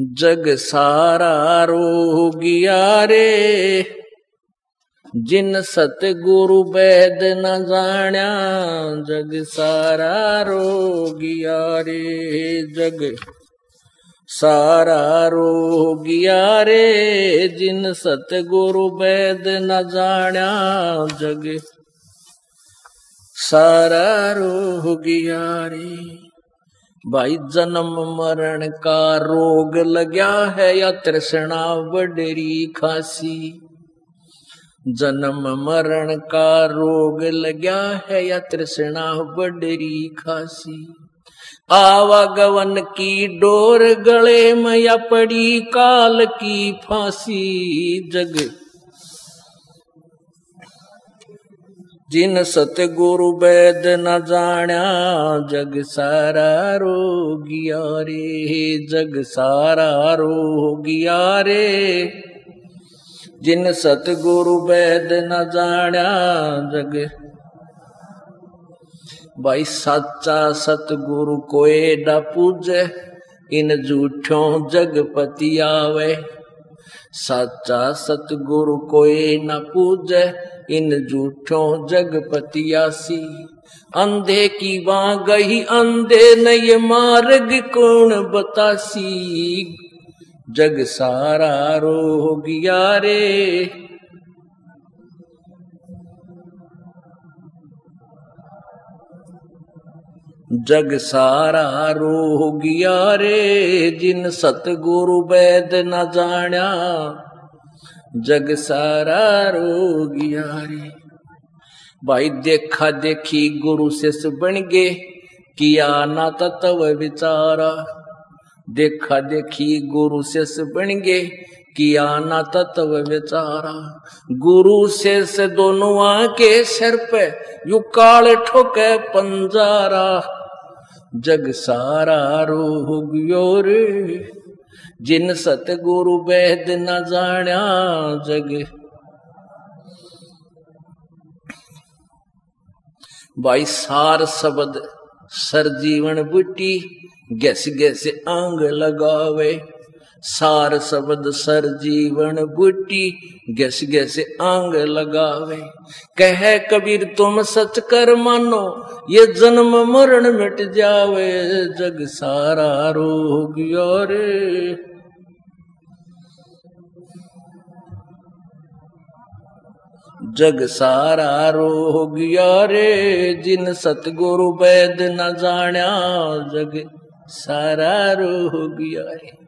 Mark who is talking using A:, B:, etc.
A: जग सारा रोगिया रे जिन सतगुरु वैद न जाण्या, जग सारा रोगिया रे जग सारा रोगिया रे जिन सतगुरु वैद न जाण्या, जग सारा रोगिया रे भाई जन्म मरण का रोग लग्या है या तृष्णा बडरी खासी? जन्म मरण का रोग लग्या है या तृष्णा बडरी खासी? आवागवन की डोर गले में या पड़ी काल की फांसी? जग जिन सतगुरु वैद न जाण्या जग सारा रोगिया रे जग सारा रोगिया रे जिन सतगुरु वैद न जाण्या जग भाई सच्चा सतगुरु कोई न पूजे, इन झूठों जगपति आवे। सच्चा सतगुरु कोई न पूजे इन झूठों जगपतियासी अंधे की वहाँ गई अंधे नए मार्ग कौन बतासी? जग सारा रोगिया रे। जग सारा रोगिया रे। जिन सतगुरु वैद न जाण्या जग सारा रोगिया भाई, देखा देखी गुरु से बन गे किया ना तत्व विचारा। देखा देखी गुरु से बन गे किया ना तत्व विचारा। गुरु से दोनों आके सिर पे, यू काल ठोके पंजारा। जग सारा रोगियो रे जिन सतगुरु वैद न जाण्या जग। भाई सार शब्द सर जीवन बुटी गैस गैस आंग लगावे। सार शब्द सर जीवन बुटी, गैस गैस आंग लगावे। कह कबीर, तुम सच कर मानो, ये जन्म मरण मिट जावे, जग सारा रोग रे जग सारा रोग रे जिन सतगुरु वैद न जाण्या जग सारा रोग रे